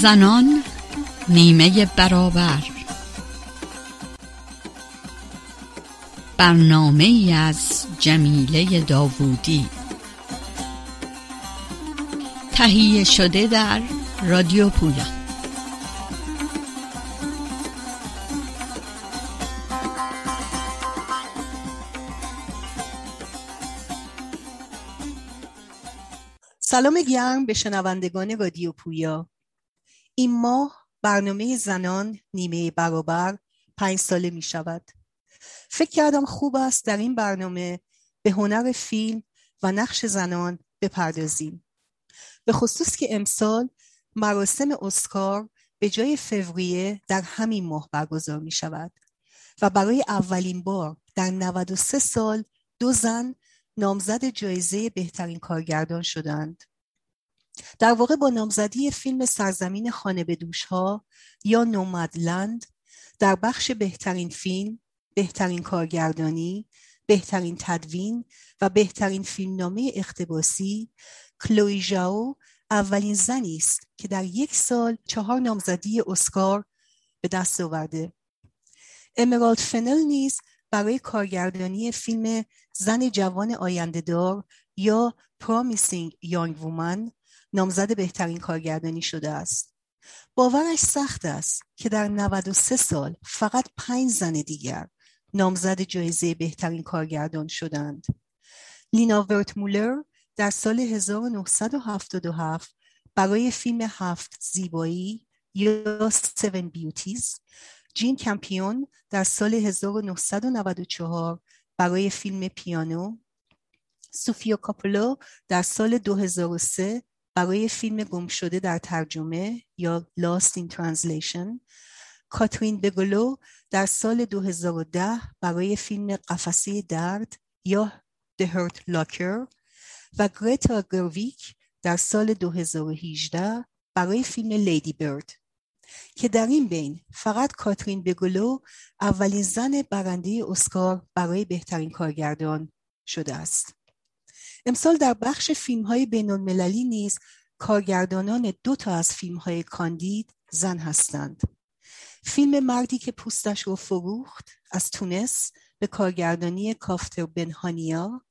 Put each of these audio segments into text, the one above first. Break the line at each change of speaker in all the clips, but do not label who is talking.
زنان نیمه برابر. برنامه ای از جمیله داوودی. تهیه شده در رادیو پویا.
سلام گرم به شنوندگان رادیو پویا. این ماه برنامه زنان نیمه برابر پنج ساله می شود. فکر کردم خوب است در این برنامه به هنر فیلم و نقش زنان بپردازیم. به خصوص که امسال مراسم اسکار به جای فوریه در همین ماه برگزار می شود و برای اولین بار در 93 سال دو زن نامزد جایزه بهترین کارگردان شدند. در واقع با نامزدی فیلم سرزمین خانه به دوش ها یا نومدلند در بخش بهترین فیلم، بهترین کارگردانی، بهترین تدوین و بهترین فیلمنامه اقتباسی کلوی ژاو اولین زنی است که در یک سال چهار نامزدی اسکار به دست آورده. امرالد فنل نیز برای کارگردانی فیلم زن جوان آیندهدار یا Promising Young Woman نامزد بهترین کارگردانی شده است. باورش سخت است که در 93 سال فقط پنج زن دیگر نامزد جایزه بهترین کارگردان شدند. لینا ورت مولر در سال 1977 برای فیلم هفت زیبایی یا Seven Beauties جین کمپیون در سال 1994 برای فیلم پیانو سوفیا کاپولو در سال 2003 برای فیلم گم شده در ترجمه یا Lost in Translation کاترین بگلو در سال 2010 برای فیلم قفسه درد یا The Hurt Locker و گریتا گرویک در سال 2018 برای فیلم لیدی برد که در این بین فقط کاترین بگلو اولین زن برنده اسکار برای بهترین کارگردان شده است. امسال در بخش فیلم های بین المللی نیز کارگردانان دو تا از فیلم های کاندید زن هستند. فیلم مردی که پوستش رو فروخت از تونس به کارگردانی کافتر بنهانیا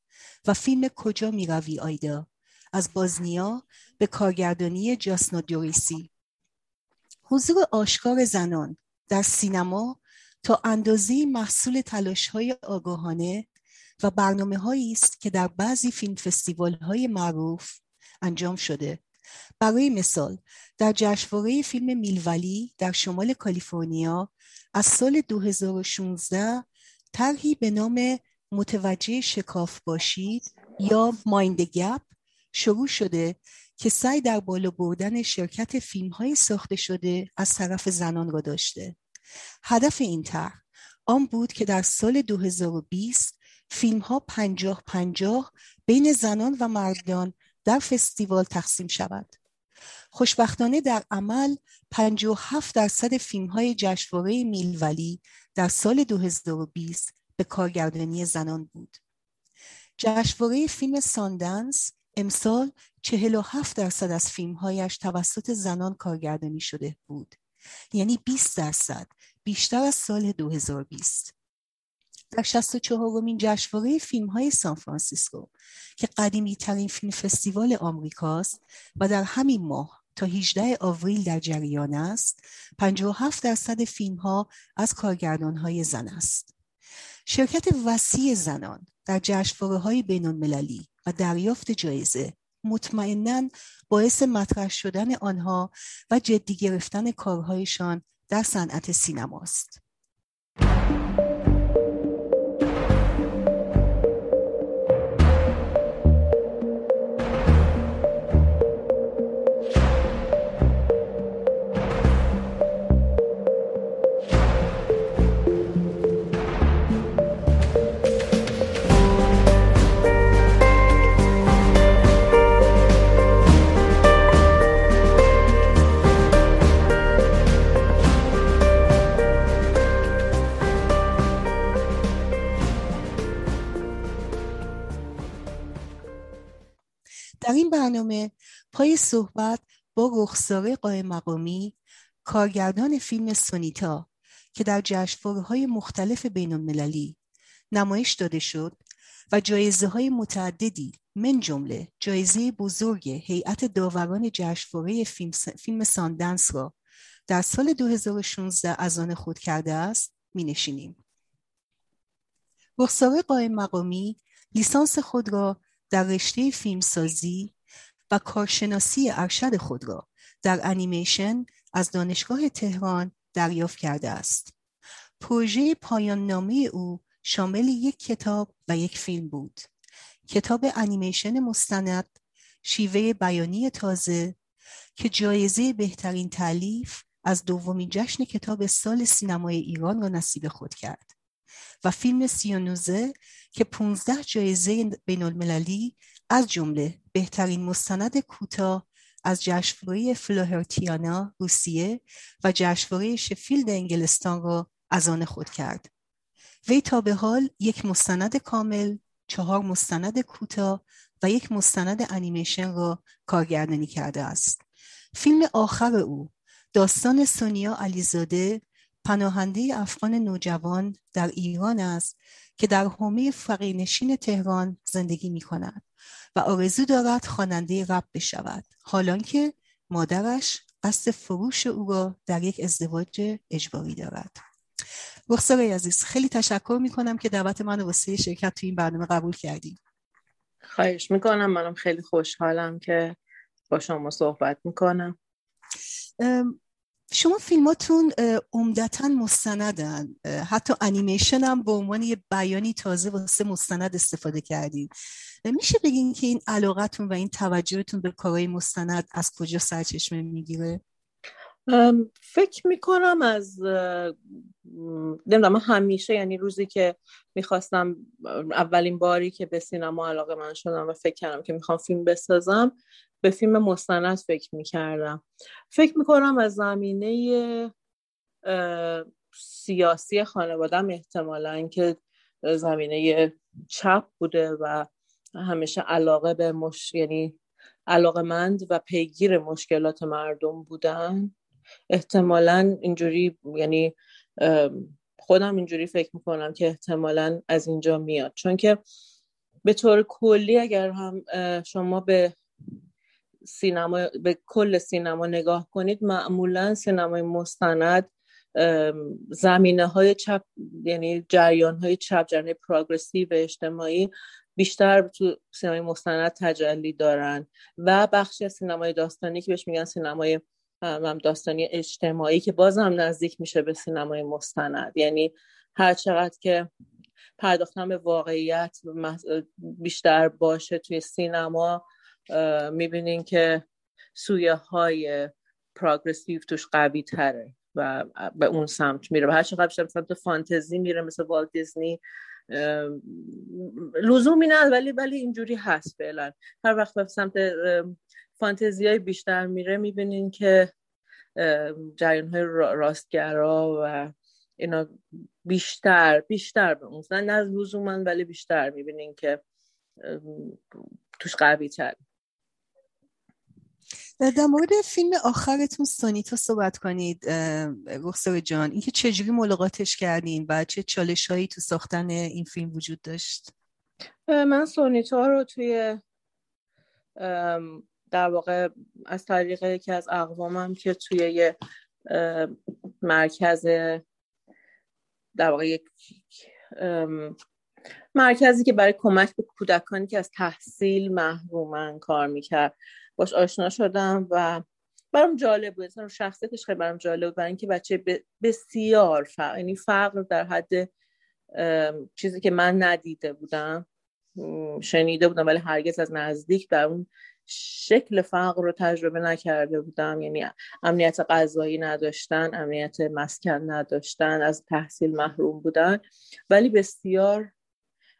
و فیلم کجا می‌روی آیدا از بازنیا به کارگردانی جاسنا دوریسی حضور آشکار زنان در سینما تا اندازه محصول تلاش های آگاهانه و برنامه هایی است که در بعضی فیلم فستیوال های معروف انجام شده برای مثال در جشنواره فیلم میلولی در شمال کالیفرنیا از سال 2016 طرحی به نام متوجه شکاف باشید یا مایند گپ شروع شده که سعی در بالا بردن شرکت فیلم های ساخته شده از طرف زنان را داشته. هدف این طرح آن بود که در سال 2020 فیلم ها پنجاه پنجاه بین زنان و مردان در فستیوال تقسیم شود. خوشبختانه در عمل 57 درصد فیلم های جشنواره میلولی در سال 2020 به کارگردانی زنان بود. جشنواره فیلم ساندنس امسال 47 درصد از فیلمهایش توسط زنان کارگردانی شده بود. یعنی 20 درصد بیشتر از سال 2020. در 64 مین جشنواره فیلم های سان فرانسیسکو که قدیمی ترین film festival آمریکاست و در همین ماه تا 18 آوریل در جریان است 57 درصد فیلم ها از کارگردان های زن است شرکت وسیع زنان در جشنواره های بین المللی و دریافت جایزه مطمئنا باعث مطرح شدن آنها و جدی گرفتن کارهایشان در صنعت سینماست. صحبت با رخساره قائم مقامی کارگردان فیلم سونیتا که در جشنواره‌های مختلف بین المللی نمایش داده شد و جایزه های متعددی من جمله جایزه بزرگ هیئت داوران جشنواره فیلم, فیلم ساندنس را در سال 2016 از آن خود کرده است می نشینیم. رخساره قائم مقامی لیسانس خود را در رشته فیلمسازی و کارشناسی ارشد خود را در انیمیشن از دانشگاه تهران دریافت کرده است. پروژه پایان نامه او شامل یک کتاب و یک فیلم بود. کتاب انیمیشن مستند شیوه بیانی تازه که جایزه بهترین تعلیف از دومین جشن کتاب سال سینمای ایران را نصیب خود کرد و فیلم سیانوزه که 15 جایزه بین المللی از جمله بهترین مستند کوتاه از جشنواره فلوهرتیانا روسیه و جشنواره شفیلد انگلستان را از آن خود کرد. وی تا به حال یک مستند کامل، چهار مستند کوتاه و یک مستند انیمیشن را کارگردانی کرده است. فیلم آخر او داستان سونیا علیزاده پناهنده افغان نوجوان در ایران است که در حومه فقیرنشین تهران زندگی می کند و آرزو دارد خواننده رب بشود. حالان که مادرش قصد فروش او را در یک ازدواج اجباری دارد. رخصار عزیز خیلی تشکر می کنم که دعوت من واسه شرکت تو این برنامه قبول کردیم
خواهش می‌کنم. منم خیلی خوشحالم که با شما صحبت می‌کنم.
شما فیلماتون عمدتا مستندن. حتی انیمیشن هم به عنوان یه بیانی تازه واسه مستند استفاده کردید میشه بگین که این علاقتون و این توجهتون به کارهای مستند از کجا سرچشمه می‌گیره؟
فکر می‌کنم از نمی‌دونم همیشه یعنی روزی که می‌خواستم اولین باری که به سینما علاقه من شدم و فکر کردم که می‌خوام فیلم بسازم به فیلم مستند فکر می‌کردم. فکر می‌کنم از زمینه سیاسی خانوادم احتمالا که زمینه چپ بوده و همیشه علاقه به مش... یعنی علاقه مند و پیگیر مشکلات مردم بودن. احتمالا اینجوری یعنی خودم اینجوری فکر می‌کنم که احتمالا از اینجا میاد. چون که به طور کلی اگر هم شما به سینما به کل سینما نگاه کنید معمولا سینمای مستند زمینه های چپ یعنی جریان های چپ جریان پروگرسیو اجتماعی بیشتر تو سینمای مستند تجلی دارن. و بخشی از سینمای داستانی که بهش میگن سینمای داستانی اجتماعی که باز هم نزدیک میشه به سینمای مستند. یعنی هر چقدر که پرداختن به واقعیت بیشتر باشه توی سینما می‌بینین که سویه های پروگرسیو توش قوی تره و به اون سمت میره. و هر چقدر بیشتر سمت فانتزی میره مثل والت دیزنی لزومی نه ولی ولی اینجوری هست فعلا. هر وقت به سمت فانتزی های بیشتر میره می‌بینین که جریان های راستگرا و اینا بیشتر بیشتر به اون نه لزوما ولی بیشتر می‌بینین که توش قوی تر
در مورد فیلم آخرتون سونیتا صحبت کنید رخصر جان. اینکه چجوری ملاقاتش کردین و چه چالش هایی تو ساختن این فیلم وجود داشت؟
من سونیتا رو توی در واقع از طریق یکی از اقوامم که توی یه مرکز در واقع یک مرکزی که برای کمک به کودکانی که از تحصیل محرومن کار می‌کرد. باش آشنا شدم و برام جالب بود. اصلا شخصیتش خیلی برام جالب بود. برای اینکه بچه بسیار فقر یعنی فقر در حد چیزی که من ندیده بودم شنیده بودم ولی هرگز از نزدیک در اون شکل فقر رو تجربه نکرده بودم. یعنی امنیت غذایی نداشتن امنیت مسکن نداشتن از تحصیل محروم بودن. ولی بسیار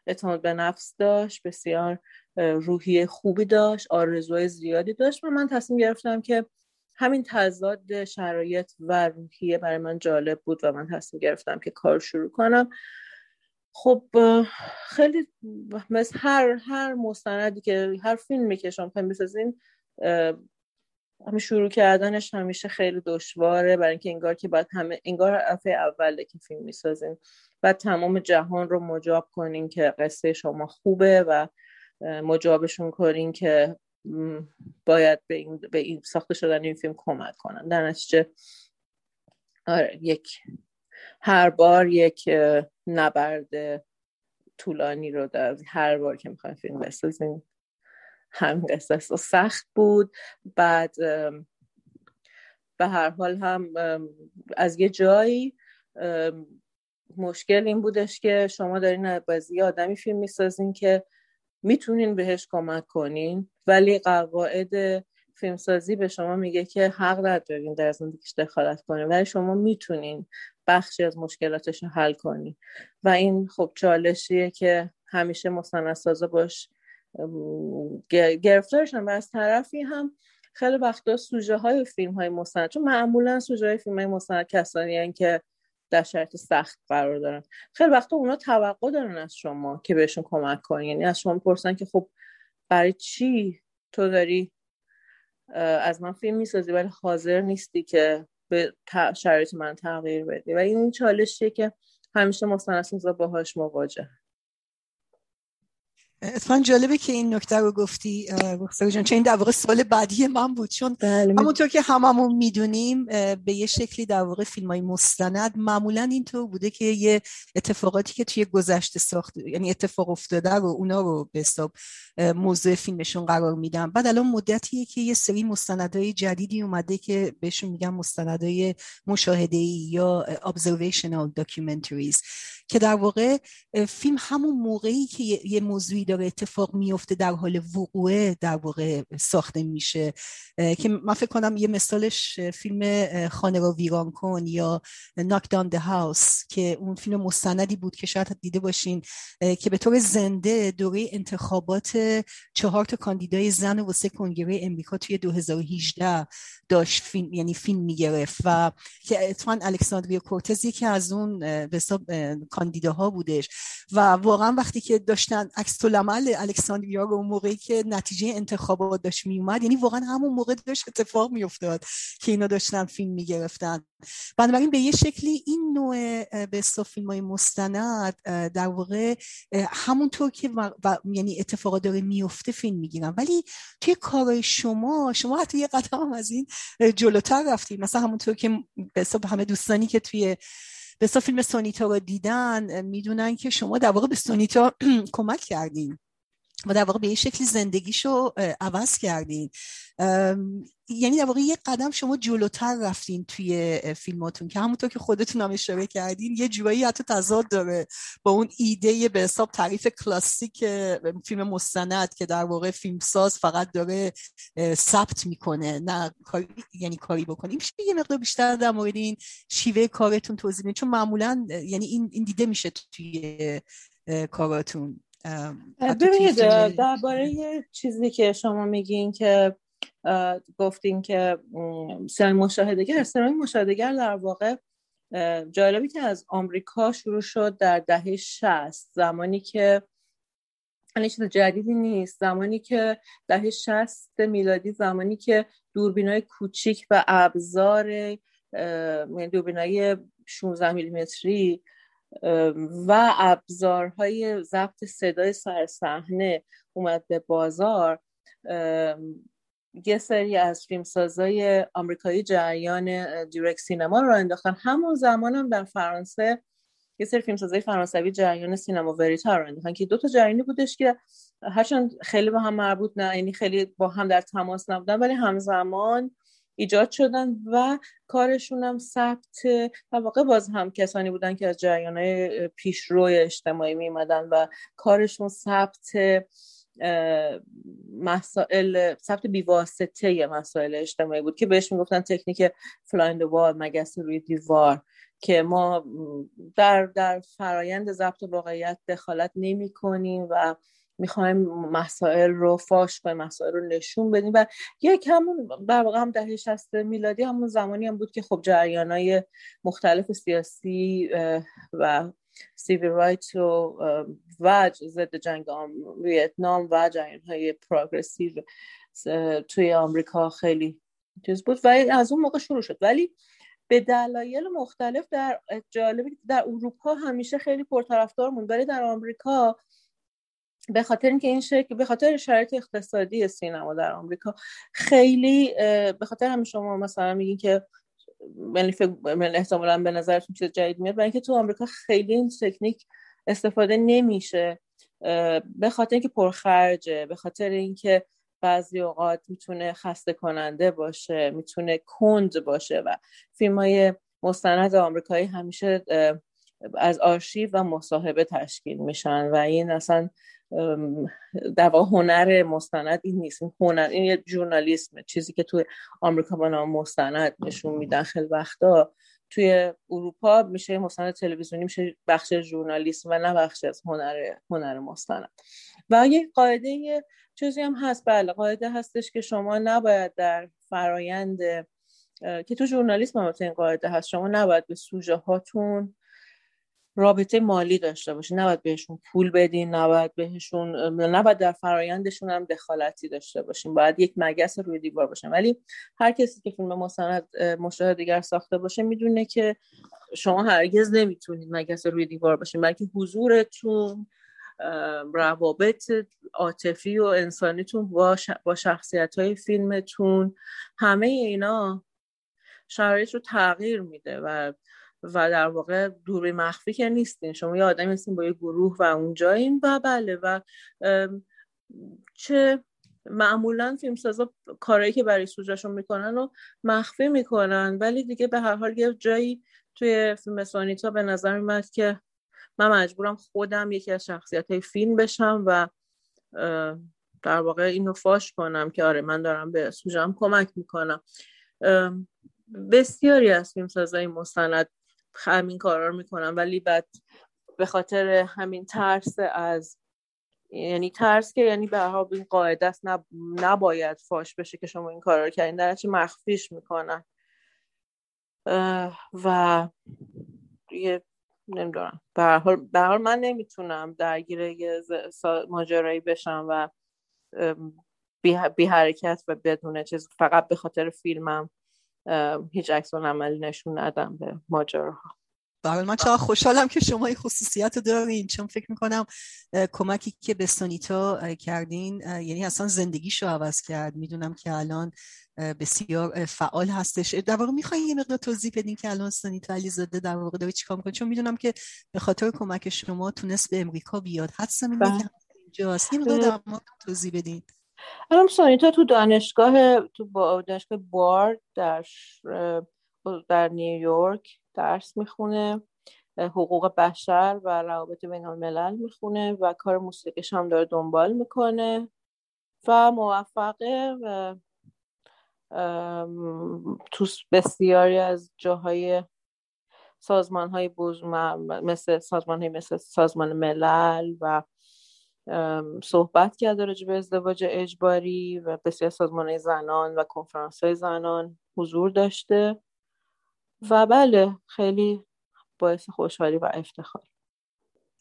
اعتماد به نفس داشت بسیار روحی خوبی داشت آرزوهای زیادی داشت و من تصمیم گرفتم که همین تضاد شرایط و روحیه برای من جالب بود و من تصمیم گرفتم که کار شروع کنم. خب خیلی مثل هر هر مستندی که هر فیلمی که شما بسازین همه شروع کردنش همیشه خیلی دشواره برای اینکه انگار که باید همه انگار افه اوله که فیلم می‌سازیم و تمام جهان رو مجاب کنین که قصه شما خوبه و مجابشون کنین که باید به این, به این ساخته شدن این فیلم کمک کنن. در نتیجه آره یک هر بار یک نبرد طولانی رو در هر بار که می‌خوایم فیلم بسازیم هم قصه سخت بود. بعد به هر حال هم از یه جایی مشکل این بودش که شما دارین بازی آدمی فیلم می‌سازین که می‌تونین بهش کمک کنین. ولی قواعد فیلمسازی به شما میگه که حق ندارین در زندگیش دخالت کنین. ولی شما می‌تونین بخشی از مشکلاتش رو حل کنین. و این خب چالشیه که همیشه مستندسازا باش گرفتارشن و از طرفی هم خیلی وقتا سوژه های فیلم های مستند چون معمولا سوژه های فیلم های مستند کسانی که در شرط سخت قرار دارن. خیلی وقتا اونا توقع دارن از شما که بهشون کمک کنی یعنی از شما پرسن که خب برای چی تو داری از من فیلم می‌سازی ولی حاضر نیستی که به شرایط من تغییر بدی. و این چالشیه که همیشه مستندسازا باهاش مواجه.
اتفاقا جالبه که این نکته رو گفتی رخصه جان چون این در واقع سال بعدی من بود. چون بله همونطور که هممون می‌دونیم به یه شکلی در واقع فیلم های مستند معمولا اینطور بوده که یه اتفاقاتی که توی گذشته ساخت یعنی اتفاق افتاده رو اونا رو به حساب موضوع فیلمشون قرار میدن. بعد الان مدتیه که یه سری مستندهای جدیدی اومده که بهشون میگن مستندهای مشاهده ای یا observational documentaries. که در واقع فیلم همون موقعی که یه موضوعی داره اتفاق میفته در حال وقوعه در واقع ساخته میشه که من فکر کنم یه مثالش فیلم خانه را ویران کن یا ناک دان ده هاوس که اون فیلم مستندی بود که شاید دیده باشین که به طور زنده دوره انتخابات چهار تا کاندیدای زن واسه کنگره امریکا توی 2018 داشت فیلم یعنی فیلم می‌گرفت و که اتفاقا الکساندریا کورتز یکی از اون به کاندیداها بودش. و واقعا وقتی که داشتن عکس العمل الکساندریا اون موقعی که نتیجه انتخابات داشت می اومد یعنی واقعا همون موقع داشت اتفاق می افتاد که اینا داشتن فیلم می‌گرفتن. بنابراین به یه شکلی این نوع به فیلم های مستند در واقع همونطور که یعنی اتفاقات داره میفته فیلم می‌گیرن. ولی توی کارهای شما شما حتی یه قدم از این جلوتر رفتید مثلا همونطور که به همه دوستانی که توی به فیلم سونیتا رو دیدن می‌دونن که شما در واقع به سونیتا کمک کردین. و در واقع به یه شکلی زندگیشو عوض کردین. یعنی در واقع یه قدم شما جلوتر رفتین توی فیلماتون که همونطور که خودتون هم اشاره کردین یه جورایی حتی تضاد داره با اون ایده به حساب تعریف کلاسیک فیلم مستند که در واقع فیلمساز فقط داره ثبت می‌کنه نه کاری یعنی کاری بکنه. میشه یه مقدار بیشتر در مورد این شیوه کارتون توضیح چون معمولا یعنی این, این دیده میشه توی کاراتون.
ببینید درباره چیزی که شما میگین که گفتین که سینما مشاهدگر سینما مشاهدگر در واقع جالبی که از آمریکا شروع شد در دهه 60 زمانی که این چیز جدیدی نیست زمانی که دهه 60 میلادی زمانی که دوربینای کوچیک و ابزار یعنی دوربینای 16 میلیمتری و ابزارهای ضبط صدای سرصحنه اومد به بازار. یه سری از فیلمسازای آمریکایی جریان دیرکت سینما رو انداختن. همون زمان هم در فرانسه یه سری فیلمسازای فرانسوی جریان سینما وریتا رو انداختن که دو تا جریانی بودش که هرچند خیلی با هم مربوط نه یعنی خیلی با هم در تماس نبودن ولی همزمان ایجاد شدن و کارشون هم ثبت و واقع باز هم کسانی بودن که از جریانهای پیشروی اجتماعی میمدن و کارشون ثبت مسائل ثبت بیواسطه مسائل اجتماعی بود که بهش می‌گفتن تکنیک fly on the wall مگس روی دیوار که ما در در فرایند ضبط واقعیت دخالت نمی کنیم و می‌خوایم مسائل رو فاش کنیم مسائل رو نشون بدیم و یک همون در واقع هم دهه 60 میلادی همون زمانی هم بود که خب های مختلف سیاسی و civil rights و و ضد جنگ ویتنام و جریان های progressive توی آمریکا خیلی چیز بود و از اون موقع شروع شد. ولی به دلایل مختلف در جالبی در اروپا همیشه خیلی پرطرفدار موند ولی در آمریکا به خاطر اینکه این شکل به خاطر شرایط اقتصادی سینما در آمریکا خیلی به خاطر همین شما مثلا میگین که من احتمالا به نظرتون چیز جدید میاد برای اینکه تو آمریکا خیلی این تکنیک استفاده نمیشه. به خاطر اینکه پرخرجه به خاطر اینکه بعضی اوقات می‌تونه خسته کننده باشه می‌تونه کند باشه و فیلم های مستند آمریکایی همیشه از آرشیو و مصاحبه تشکیل میشن و این اصلا در واقع هنر مستند این نیست. این هنر این یه ژورنالیسم چیزی که توی آمریکا با نام مستند نشون میدن خیلی وقتا. توی اروپا میشه مستند تلویزیونی میشه بخش ژورنالیسم و نه بخش از هنر هنر مستند. و یه قاعده چیزی هم هست. بله قاعده هستش که شما نباید در فرایند که تو ژورنالیسم هم این قاعده هست. شما نباید به سوژه هاتون رابطه مالی داشته باشین نباید بهشون پول بدین نباید بهشون نباید در فرایندشون هم دخالتی داشته باشین. باید یک مگس روی دیوار باشن. ولی هر کسی که فیلم مستند مشاهده دیگر ساخته باشه می‌دونه که شما هرگز نمی‌تونید مگس روی دیوار باشین. بلکه حضورتون روابط عاطفی و انسانیتون با شخصیت های فیلمتون همه اینا شرایط رو تغییر میده و و در واقع دوری مخفی که نیستین. شما یه آدمی هستین با یه گروه و اونجایین و بله و چه معمولا فیلمسازا کارهایی که برای سوژهشون می‌کنن و مخفی می‌کنن. ولی دیگه به هر حال یه جایی توی فیلم سانیتا به نظر میاد که من مجبورم خودم یکی از شخصیت های فیلم بشم و در واقع اینو فاش کنم که آره من دارم به سوژم کمک می‌کنم. بسیاری از فیلم سازای مستند همین کارا رو می‌کنم. ولی بعد به خاطر همین ترس از یعنی ترس که یعنی به هر این قاعده است نباید فاش بشه که شما این کارا رو کردین. در مخفیش می‌کنن. و یه نمی‌دونم. به هر من نمی‌تونم درگیر یه ماجرایی بشم و بی, حرکت و بدون چیز. فقط به خاطر فیلمم. هیچ عکس عملی نشون ندم به ماجراها.
برای من چقدر خوشحالم که شما این خصوصیت رو دارین. چون فکر می‌کنم کمکی که به سونیتا کردین یعنی اصلا زندگیشو عوض کرد. می‌دونم که الان بسیار فعال هستش. در واقع می‌خواین یه مقدار توضیح بدین که الان سونیتا علیزاده در واقع داره چیکار می‌کنه؟ چون می‌دونم که به خاطر کمک شما تونست به امریکا بیاد. حدسم اینه که بله. اینجاست. یه مقدار توضیح بدین.
الان سونیتا تو دانشگاه تو با دانشگاه بارد در در نیویورک درس می‌خونه حقوق بشر و روابط بین الملل می‌خونه و کار موسیقیش هم داره دنبال می‌کنه و موفقه و تو بسیاری از جاهای سازمان های مثل سازمان های مثل سازمان ملل و صحبت کرده راجع به ازدواج اجباری و بسیار سازمان زنان و کنفرانس های زنان حضور داشته. و بله خیلی باعث خوشحالی و افتخار.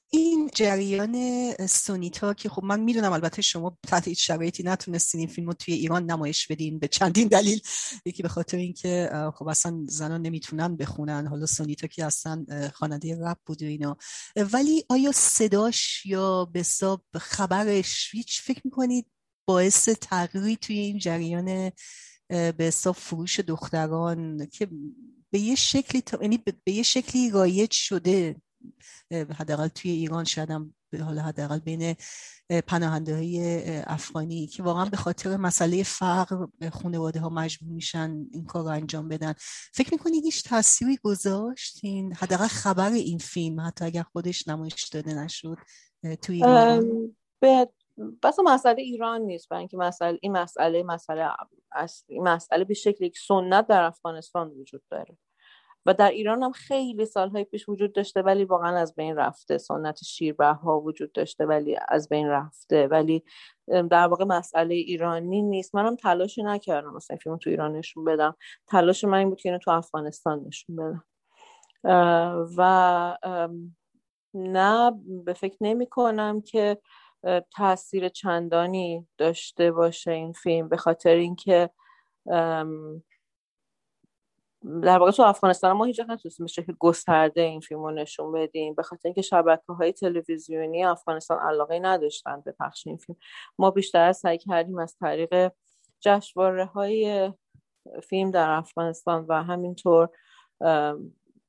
این جریان سونیتا که خب من می‌دونم البته شما تحت هیچ شرایطی نتونستین این فیلم رو توی ایران نمایش بدین به چندین دلیل. یکی به خاطر اینکه خب اصلا زنان نمی‌تونن بخونن. حالا سونیتا که اصلا خواننده رپ بود و اینا. ولی آیا صداش یا به حساب خبرش هیچ فکر می‌کنید باعث تغییری توی این جریان به حساب فروش دختران که به یه شکلی یعنی به یه شکلی رایج شده؟ حداقل توی ایران هم حالا حداقل بین پناهنده های افغانی که واقعا به خاطر مسئله فقر خانواده ها مجبور میشن این کار رو انجام بدن. فکر می‌کنید هیچ تاثیری گذاشت این حداقل خبر این فیلم حتی اگر خودش نمایش داده نشد توی ایران؟
بس مسئله ایران نیست برای اینکه مسئله این مسئله مسئله اصلی مسئله به شکلی که سنت در افغانستان وجود داره. و در ایران هم خیلی سالهای پیش وجود داشته ولی واقعا از بین رفته. سنت شیربه ها وجود داشته ولی از بین رفته. ولی در واقع مسئله ایرانی نیست. منم تلاشی نکردم مثلا فیلم تو ایران نشون بدم. تلاش من این بود که اینو تو افغانستان نشون بدم. و نه به فکر نمی کنم که تاثیر چندانی داشته باشه این فیلم. به خاطر اینکه در واقع تو افغانستان ما هیچ نتونستیم به شکل گسترده این فیلم رو نشون بدیم. به خاطر اینکه شبکه های تلویزیونی افغانستان علاقه نداشتن به پخش این فیلم. ما بیشتر سعی کردیم از طریق جشنواره های فیلم در افغانستان و همینطور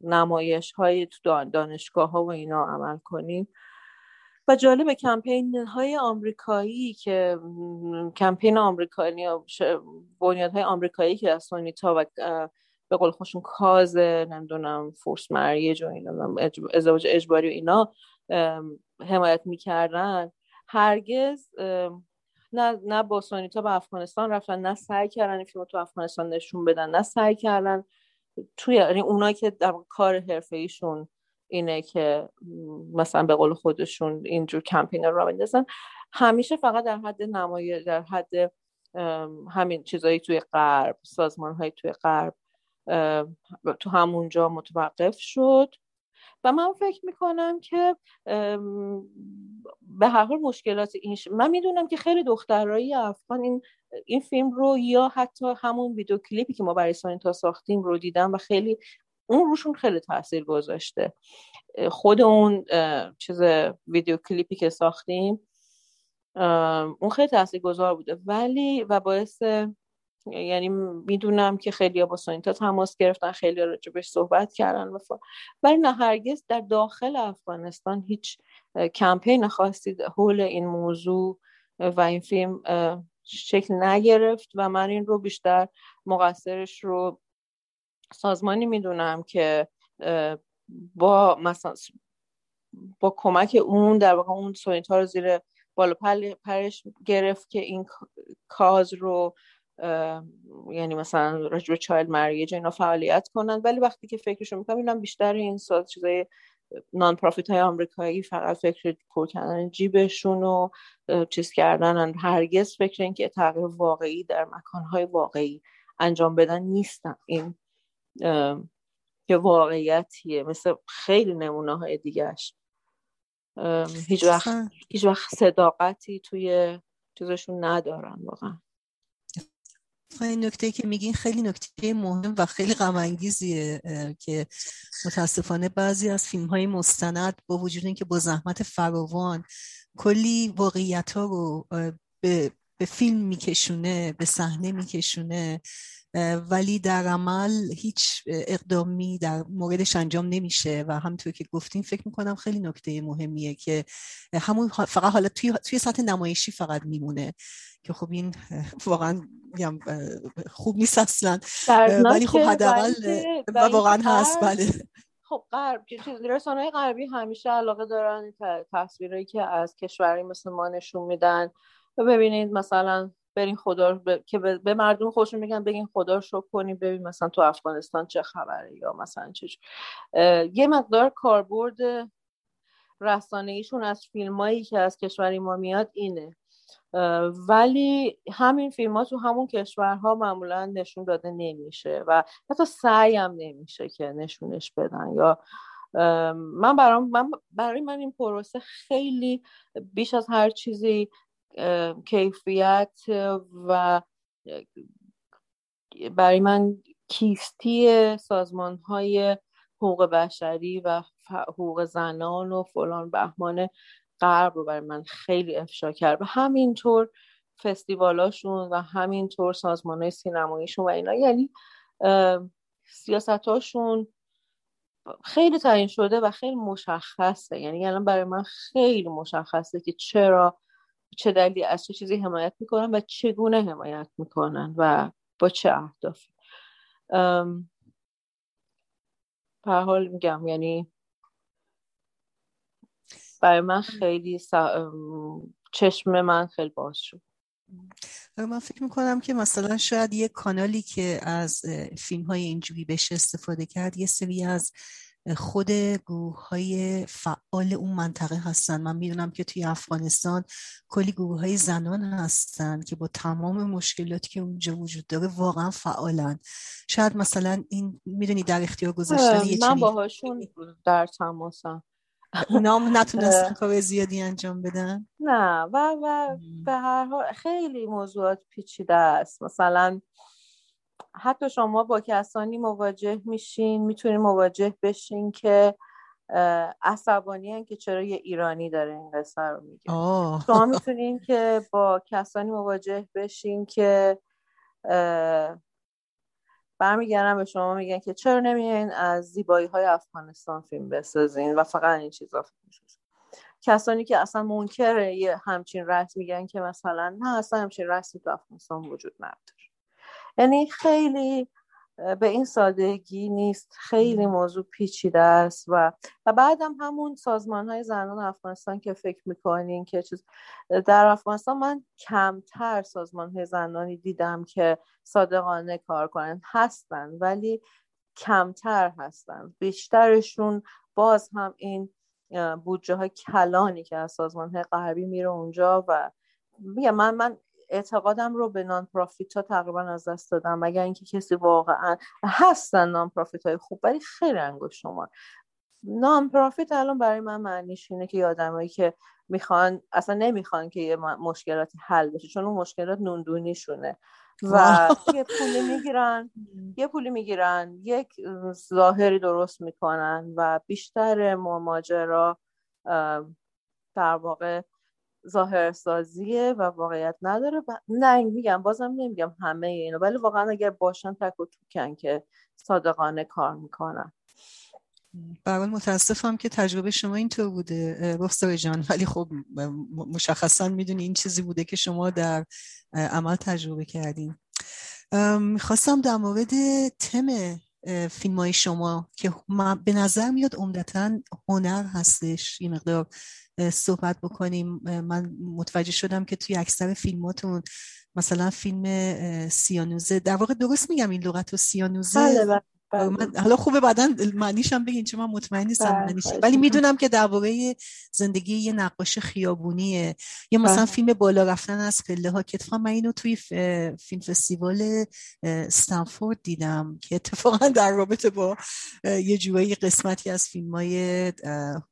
نمایش های تو دانشگاه ها و اینا عمل کنیم. و جالب کمپین های آمریکایی که کمپین آمریکایی بنیاد های آمریکایی که از سونیتا و به قول خوشون کاز نمی‌دونم فورس مریج و اینا ازدواج اجباری و اینا حمایت می‌کردن. هرگز نه نه با سونیتا به افغانستان رفتن نه سعی کردن این فیلم تو افغانستان نشون بدن نه سعی کردن توی یعنی اونایی که در کار حرفه ایشون اینه که مثلا به قول خودشون اینجور کمپین رو بندازن همیشه فقط در حد نمایه در حد همین چیزایی توی غرب سازمان های توی غرب تو همونجا متوقف شد. و من فکر می‌کنم که به هر حال مشکلات این من می‌دونم که خیلی دخترایی افغان این این فیلم رو یا حتی همون ویدیو کلیپی که ما برای تا ساختیم رو دیدم و خیلی اون روشون خیلی تاثیر گذاشته. خود اون چیز ویدیو کلیپی که ساختیم اون خیلی تاثیر گذار بوده. ولی و باعث یعنی می‌دونم که خیلی با سانیتا تماس گرفتن خیلی راجبش صحبت کردن ولی نه هرگز در داخل افغانستان هیچ کمپین خاصی حول این موضوع و این فیلم شکل نگرفت و من این رو بیشتر مقصرش رو سازمانی می‌دونم که با مثلا با کمک اون در واقع اون سونیتا رو زیر بالا پرش گرفت که این کاز رو یعنی مثلا رجوع چایل مریج اینا فعالیت کنن ولی وقتی که فکرشو می‌کنم اینم بیشتر این سال چیزای نان پروفیت های آمریکایی فقط فکر پر کردن جیبشون و چیز کردن هرگز فکر این که تغییر واقعی در مکانهای واقعی انجام بدن نیستن. این که واقعیتیه. مثل خیلی نمونه های دیگهش. هیچ وقت هیچ وقت صداقتی توی چیزشون ندارن واقعا.
این نکته که میگین خیلی نکته مهم و خیلی غم که متاسفانه بعضی از فیلم های مستند با وجود اینکه با زحمت فراوان کلی واقعیت ها رو به, به فیلم میکشونه به صحنه میکشونه ولی در عمل هیچ اقدامی در موردش انجام نمیشه و همطور که گفتیم فکر می‌کنم خیلی نکته مهمیه که همون فقط حالا توی, توی سطح نمایشی فقط میمونه که خب این واقعا خوب نیست اصلا. ولی خب حداقل واقعا هست بله.
خب غرب رسانه غربی همیشه علاقه دارن تصویرهایی که از کشوری مثل ما نشون میدن. و ببینید مثلا برین خدا ب... که به مردم خوشون میگن بگین خدا شکر کنیم ببین مثلا تو افغانستان چه خبره یا مثلا چه یه مقدار کاربرد رسانه ایشون از فیلمایی که از کشوری ما میاد اینه. ولی همین فیلم ها تو همون کشورها معمولا نشون داده نمیشه و حتی سعی هم نمیشه که نشونش بدن. یا من برام من برای من این پروسه خیلی بیش از هر چیزی کیفیت و برای من کیستی سازمان های حقوق بشری و حقوق زنان و فلان بهمان غرب رو برای من خیلی افشا کرد. و همینطور فستیوالاشون و همینطور سازمان های سینماییشون و اینا. یعنی سیاستاشون خیلی تعیین شده و خیلی مشخصه. یعنی الان برای من خیلی مشخصه که چرا چه دلیلی از چه چیزی حمایت می‌کنن و چگونه حمایت می‌کنن و با چه اهدافی به حال میگم یعنی برای من خیلی چشم من خیلی باز شد.
من فکر می‌کنم که مثلا شاید یه کانالی که از فیلم های اینجوری بشه استفاده کرد یه سری از خود گروه های فعال اون منطقه هستن. من می‌دونم که توی افغانستان کلی گروه های زنان هستن که با تمام مشکلاتی که اونجا وجود داره واقعا فعالن. شاید مثلا این می‌دونی در اختیار گذاشتن
یه من باهاشون در تماسم.
اونا هم نتونستن کار زیادی انجام بدن؟
نه و و به هر حال خیلی موضوعات پیچیده است. مثلا حتی شما با کسانی مواجه میشین می‌تونین مواجه بشین که عصبانی که چرا یه ایرانی داره این قصه رو میگه. شما می‌تونین که با کسانی مواجه بشین که برمیگردن به شما میگن که چرا نمیین از زیبایی های افغانستان فیلم بسازین و فقط این چیزا کسانی که اصلا منکر یه همچین رسم میگن که مثلا نه اصلا همچین رسمی تو افغانستان وجود نداره. یعنی خیلی به این سادگی نیست. خیلی موضوع پیچیده است و و بعدم همون سازمان های زنان افغانستان که فکر می‌کنین که چیز. در افغانستان من کمتر سازمان های زنانی دیدم که صادقانه کار کنن. هستن ولی کمتر هستن. بیشترشون باز هم این بودجه های کلانی که از سازمان های غربی میره اونجا و میگم من من اعتقادم رو به نان پرافیت ها تقریبا از دست دادم. مگر اینکه کسی واقعا هستن نان پرافیت های خوب ولی خیلی انگوش شما نان پرافیت الان برای من معنیش اینه که آدمایی که می‌خوان اصلا نمی‌خوان که یه مشکلاتی حل بشه چون اون مشکلات نوندونیشونه. و یه پولی می‌گیرن یه پولی می‌گیرن یک ظاهری درست می‌کنن و بیشتر ماجرا در واقع ظاهر سازیه و واقعیت نداره و نه میگم بازم نمیگم همه اینو ولی واقعا اگر باشن تک و توکن که صادقانه کار می‌کنن.
برحال متاسفم که تجربه شما اینطور بوده رفتار جان ولی خب مشخصا می‌دونی این چیزی بوده که شما در عمل تجربه کردین. می‌خواستم در مورد تم فیلم های شما که به نظر میاد عمدتا هنر هستش یه مقدار صحبت بکنیم من متوجه شدم که توی اکثر فیلماتون مثلا فیلم سیانوزه در واقع درست میگم این لغت رو سیانوزه
بله، بله.
من حالا خوبه بعدا معنیش هم بگین چون من مطمئن نیستم بله، معنیش ولی می‌دونم که درباره زندگی یه نقاش خیابونیه. یا مثلا بله. فیلم بالا رفتن از قله ها. که من اینو توی فیلم فستیوال استنفورد دیدم که اتفاقا در رابطه با یه جورایی قسمتی از فیلم های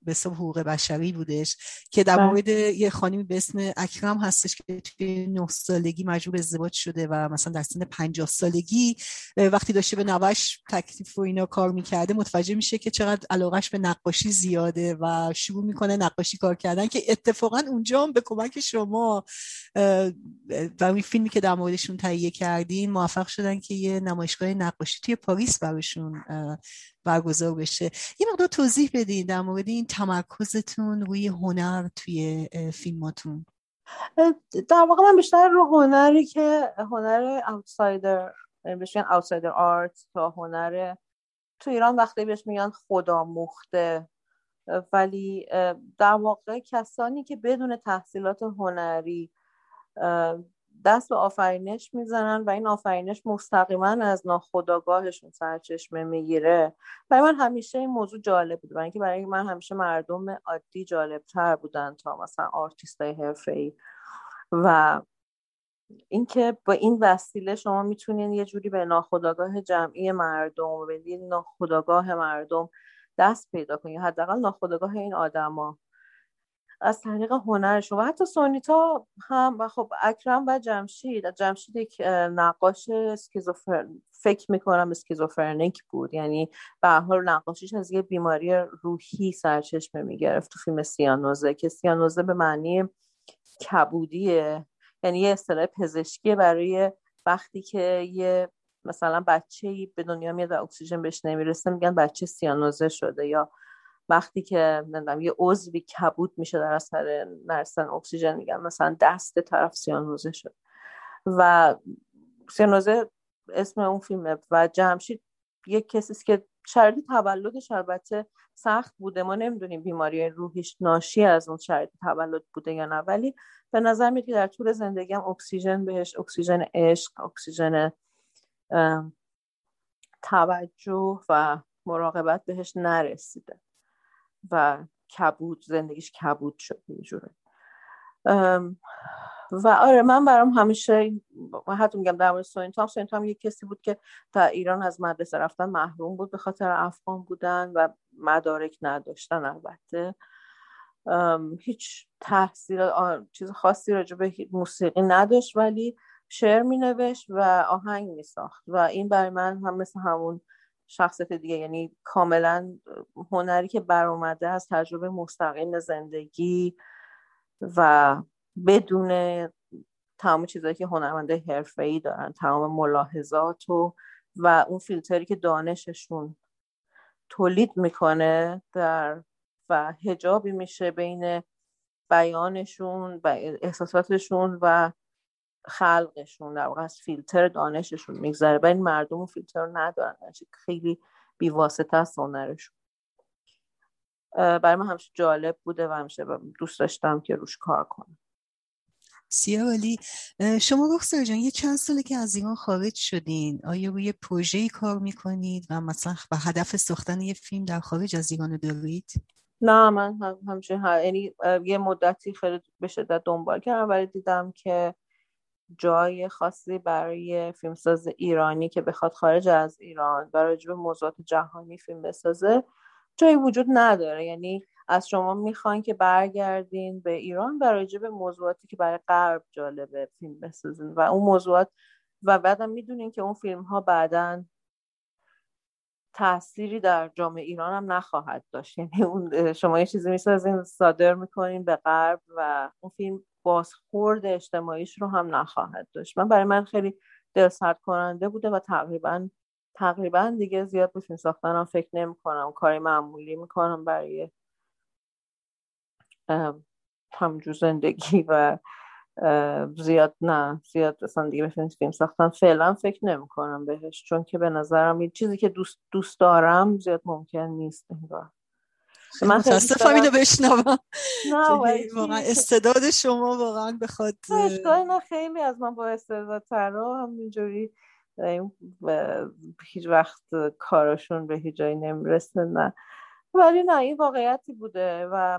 به حقوق بشری بودش که در بله. مورد یه خانمی به اسم اکرم هستش که توی نه سالگی مجبور ازدواج شده و مثلا در سن 50 سالگی وقتی داشته به نوش تکلیف و اینا کار می‌کرده متوجه میشه که چقدر علاقش به نقاشی زیاده و شروع می‌کنه نقاشی کار کردن که اتفاقا اونجا هم به کمک شما و این فیلمی که در موردشون تهیه کردین موفق شدن که یه نمایشگاه نقاشی توی پاریس براشون برگزار بشه. یه مقدار توضیح بدین در مورد این تمرکزتون روی هنر توی فیلماتون.
در واقع من بیشتر رو هنری که هنر اوتسایدر بهش میگن آرت تا هنر. تو ایران وقتی بهش میگن خدا مخته ولی در واقع کسانی که بدون تحصیلات هنری دست به آفرینش می‌زنن و این آفرینش مستقیما از ناخودآگاهشون سرچشمه می‌گیره. برای من همیشه این موضوع جالب بود. برای اینکه برای من همیشه مردم عادی جالب تر بودن تا مثلا آرتیست های حرفه ای و اینکه با این وسیله شما می‌تونین یه جوری به ناخودآگاه جمعی مردم و به ناخودآگاه مردم دست پیدا کنید حداقل ناخودآگاه این آدما. از طریق هنرشون و حتی سونیتا هم و خب اکرم و جمشید. جمشید یک نقاش اسکیزوفرن فکر می‌کنم اسکیزوفرنیک بود. یعنی به هر حال نقاشیش از یه بیماری روحی سرچشمه می‌گرفت تو فیلم سیانوزه که سیانوزه به معنی کبودیه. یعنی یه اصطلاح پزشکی برای وقتی که یه مثلا بچه به دنیا میاد و اکسیژن بهش نمی‌رسه میگن بچه سیانوزه شده یا وقتی که نمی‌دونم یه عضوی کبود میشه در اثر نرسن اکسیژن میگن مثلا دست طرف سیانوزه شد و سیانوزه اسم اون فیلمه و جمشید یک کسی که شرایط تولدش البته سخت بوده. ما نمی‌دونیم بیماری روحیش ناشی از اون شرایط تولد بوده یا نه. ولی به نظر میاد که در طول زندگی اکسیژن بهش اکسیژن عشق اکسیژن توجه و مراقبت بهش نرسیده و کبود زندگیش کبود شد اینجوره و آره من برام همیشه حتی میگم در مورد سونیتام سونیتام یک کسی بود که در ایران از مدرسه رفتن محروم بود به خاطر افغان بودن و مدارک نداشتن البته. هیچ تحصیل چیز خاصی راجع به موسیقی نداشت ولی شعر مینوشت و آهنگ میساخت و این برای من هم مثل همون شخصیت دیگه یعنی کاملا هنری که برآمده از تجربه مستقیم زندگی و بدون تمام چیزهایی که هنرمنده ای دارن تمام ملاحظات و و اون فیلتری که دانششون تولید می‌کنه در و هجابی میشه بین بیانشون و احساساتشون و خلقشون در واقع از فیلتر دانششون میگذره. و این مردم اون فیلتر رو ندارن خیلی بیواسطه است هنرشون. برای من همیشه جالب بوده و همیشه دوست داشتم که روش کار کنم
سیاه ولی شما رخصر جان یه چند ساله که از ایران خارج شدین آیا روی پروژه کار می‌کنید و مثلا به هدف ساختن یه فیلم در خارج از ایران دارید؟
نه من همچنین یعنی یه مدتی خیلی به شدت دنبال کردم ولی دیدم که جای خاصی برای فیلمساز ایرانی که بخواد خارج از ایران و راجب موضوعات جهانی فیلم بسازه جایی وجود نداره. یعنی از شما می‌خوان که برگردین به ایران و راجب موضوعاتی که برای غرب جالبه فیلم بسازین. و اون موضوعات و بعدم می‌دونین که اون فیلم ها بعدا تأثیری در جامعه ایران هم نخواهد داشت. یعنی اون شما یه چیزی می‌سازین صادر می‌کنین به غرب و اون فیلم بازخورد اجتماعیش رو هم نخواهد داشت. من برای من خیلی دلسرد کننده بوده و تقریبا تقریبا دیگه زیاد به فیلم ساختن هم فکر نمی کنم کاری معمولی می‌کنم برای همجور زندگی و زیاد نه زیاد اصلا دیگه به فیلم ساختن. فعلا فکر نمی کنم بهش چون که به نظرم این چیزی که دوست, دوست دارم زیاد ممکن نیست انگار.
من متاسفم اینو بشنوم. واقعا استعداد شما واقعا بخواد
نه خیلی از من با استعداد ترا همینجوری هیچ وقت کارشون به هیچ جایی نمی‌رسه نه. ولی نه این واقعیتی بوده و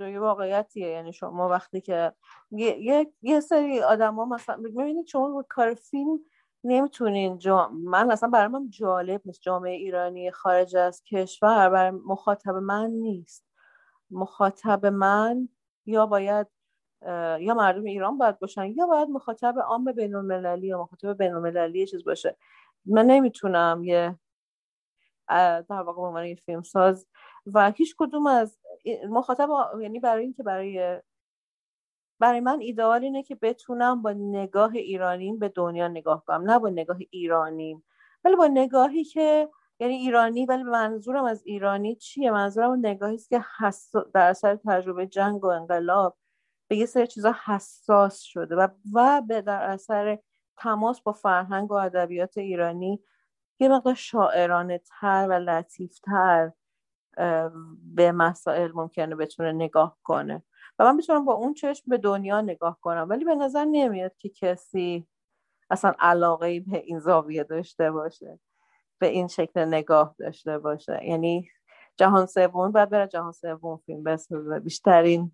یه واقعیتیه. یعنی شما وقتی که یه, یه سری آدم ها مثلا می‌بینید شما کار فیلم نمی‌تونین جا... من اصلا برای من جالب نیست. جامعه ایرانی خارج از کشور برای مخاطب من نیست. مخاطب من یا باید یا مردم ایران باید باشن یا باید مخاطب عام بین المللی یا مخاطب بین المللی چیز باشه. من نمی‌تونم یه در واقع عنوان فیلم ساز و هیچ کدوم از مخاطب یعنی برای اینکه برای برای من ایدئال اینه که بتونم با نگاه ایرانیم به دنیا نگاه کنم. نه با نگاه ایرانیم ولی با نگاهی که یعنی ایرانی ولی منظورم از ایرانی چیه؟ منظورم نگاهی است که در اثر تجربه جنگ و انقلاب به یه سری چیزا حساس شده و و به در اثر تماس با فرهنگ و ادبیات ایرانی یه مقدار شاعرانه تر و لطیف تر به مسائل ممکنه بتونه نگاه کنه. و من می‌تونم با اون چشم به دنیا نگاه کنم ولی به نظر نمیاد که کسی اصلا علاقه به این زاویه داشته باشه به این شکل نگاه داشته باشه. یعنی جهان سوم باید بره جهان سوم فیلم بسازه. بیشترین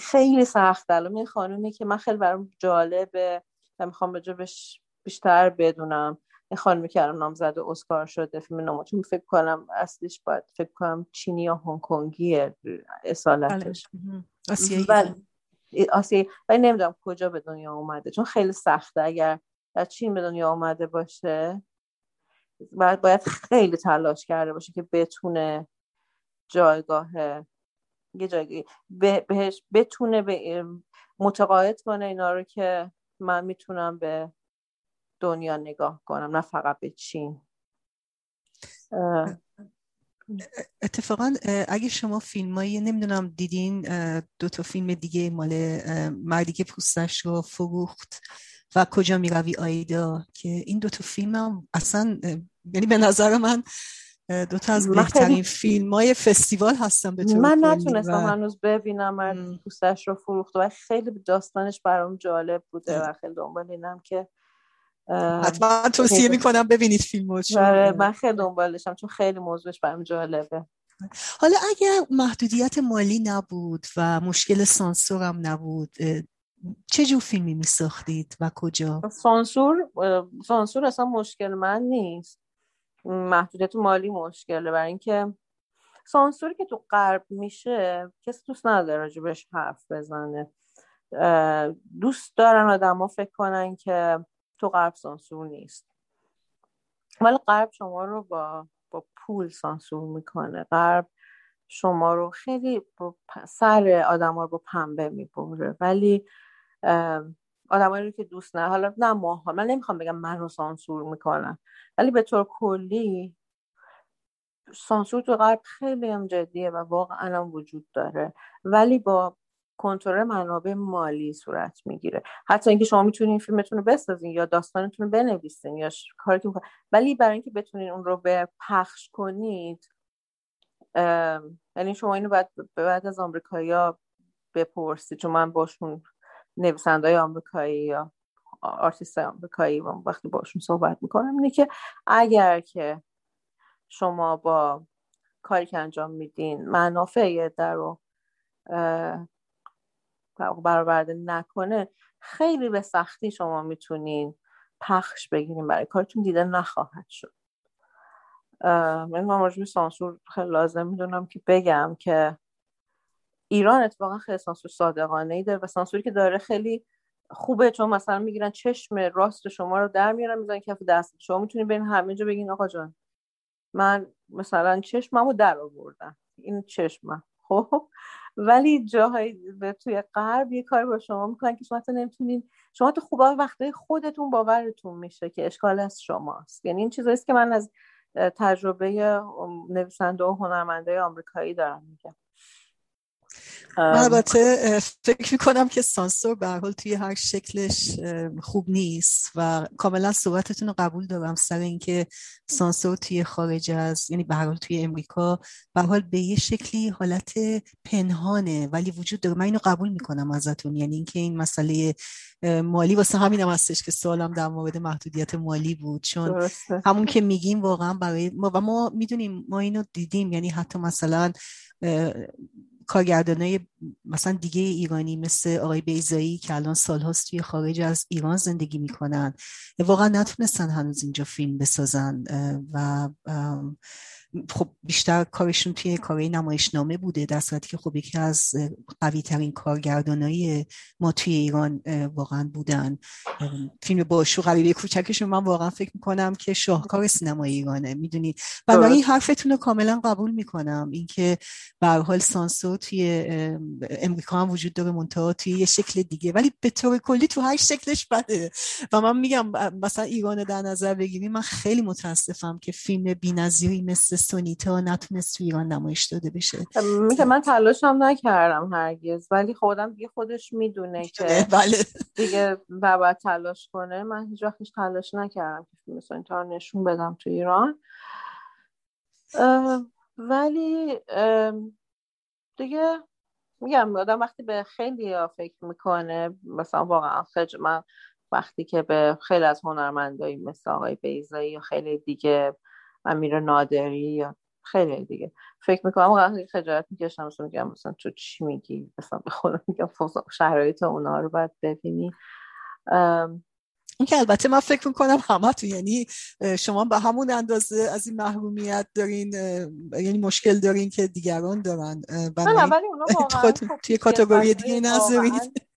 خیلی سخت الان این خانومی که من خیلی برام جالبه و می‌خوام بهش بیشتر بدونم. این خانمی که الان نامزد اسکار شده فیلم نامو چون فکر کنم اصلیش باید فکر کنم چینی یا هنگ کنگی اصالتش.
بله. آسیایی.
آسیایی. ولی نمی‌دونم کجا به دنیا اومده. چون خیلی سخته. اگر در چین به دنیا اومده باشه باید, باید خیلی تلاش کرده باشه که بتونه جایگاه یه جایگاه بهش بتونه به متقاعد کنه اینا رو که من می‌تونم به دنیا نگاه کنم نه فقط به چین.
اتفاقا اگه شما فیلم هایی نمی‌دونم دیدین دو تا فیلم دیگه مال مردی که پوستش رو فروخت و کجا می‌روی آیدا که این دو تا فیلم هم اصلا یعنی به نظر من دو تا از بهترین فیلم های فستیوال هستم به
من نتونستم و... هنوز ببینم پوستش رو فروخت و خیلی داستانش برام جالب بوده و خیلی دنبال اینم که
حتما توصیه می‌کنم ببینید فیلمو
آره، من خیلی دنبالشم چون خیلی موضوعش برام جالبه.
حالا اگر محدودیت مالی نبود و مشکل سانسور هم نبود چه جور فیلمی میساختید و کجا؟
سانسور سانسور اصلا مشکل من نیست. محدودیت مالی مشکله برای اینکه سانسوری که تو غرب میشه کسی دوست نداره راجبش حرف بزنه. دوست دارن آدم ها فکر کنن که تو غرب سانسور نیست. ولی غرب شما رو با, با پول سانسور می‌کنه. غرب شما رو خیلی سر آدم رو با پنبه می‌بره. ولی آدمایی که دوست نه حالا نه ماها. من نمی‌خوام بگم من رو سانسور می‌کنم ولی به طور کلی سانسور تو غرب خیلی هم جدیه و واقعا هم وجود داره. ولی با کنترل منابع مالی صورت می‌گیره. حتی اینکه شما می‌تونین فیلمتون رو بسازین یا داستانتون رو بنویسین یا کاری که ولی برای اینکه بتونین اون رو به پخش کنید یعنی شما اینو بعد بعد از آمریکایی‌ها بپرسید چون من باشون نویسنده آمریکایی یا آرتیست آمریکایی وقتی باشون صحبت می‌کنم اینه که اگر که شما با کاری که انجام میدین منافع در رو برآورده نکنه خیلی به سختی شما می‌تونین پخش بگیرین برای کارتون دیده نخواهد شد. من راجع سانسور خیلی لازم می‌دونم که بگم که ایران اتفاقا خیلی سانسور صادقانه ای داره و سانسوری که داره خیلی خوبه چون مثلا می‌گیرن چشم راست شما رو در میارن می‌زنن کف دست. شما می‌تونید بین همه جا بگین آقا جان من مثلا چشممو در آوردم. این چشمم. خب؟ ولی جاهای توی غرب یه کاری با شما می‌کنن که شما نمی‌تونین شما تو خوبه وقتی خودتون باورتون میشه که اشکال از شماست. یعنی این چیزاییست که من از تجربه نویسنده و هنرمنده آمریکایی دارم میگم.
البته فکر می‌کنم که سانسور به حال توی هر شکلش خوب نیست و کاملا صحبتتون رو قبول دارم سر اینکه سانسور توی خارج از یعنی به حال توی امریکا به حال به یه شکلی حالت پنهانه ولی وجود داره. من اینو قبول می‌کنم ازتون. یعنی اینکه این مسئله مالی واسه همینم هستش که سوالم در مورد محدودیت مالی بود. چون همون که میگیم واقعا برای ما و ما می‌دونیم ما اینو دیدیم. یعنی حتی مثلا کارگردانای مثلا دیگه ایرانی مثل آقای بیزایی که الان سالهاست توی خارج از ایران زندگی می‌کنن واقعا نتونستن هنوز اینجا فیلم بسازن و خب بیشتر کارشون توی کارهای نمایشنامه بوده در صورتی که خب یکی از قوی ترین کارگردانای ما توی ایران واقعا بودن. فیلم باشو غریبه کوچکشون من واقعا فکر می‌کنم که شاهکار سینما ایرانه می‌دونید این حرفتون رو کاملا قبول می‌کنم. اینکه به حال سانسور توی امریکا هم وجود داره منتها توی یه شکل دیگه. ولی به طور کلی تو هر شکلش بده. و من میگم مثلا ایران در نظر بگیریم من خیلی متاسفم که فیلم بی‌نظیری مثل سونیتا نتونست تو ایران نمایش داده بشه.
میگه من تلاش هم نکردم هرگز ولی خودم دیگه خودش می‌دونه که
بله
دیگه باید تلاش کنه. من هیچ وقت تلاش نکردم که فیلم سونیتا رو نشون بدم تو ایران. ولی دیگه میگم آدم وقتی به خیلی فکر می‌کنه مثلا واقعا خیلی من وقتی که به خیلی از هنرمندایی مثل آقای بیزایی یا خیلی دیگه امیر نادری یا خیلی دیگه. فکر می‌کنم واقعا خجالت می‌کشم مثلا میگم مثلا تو چی میگی؟ مثلا به خودم میگم شرایط اونا رو باید ببینی.
این که البته من فکر می‌کنم همه تو یعنی شما به همون اندازه از این محرومیت دارین یعنی مشکل دارین که دیگران دارن.
ولی اونا واقعا خب
توی کاتگوری دیگه نذارید.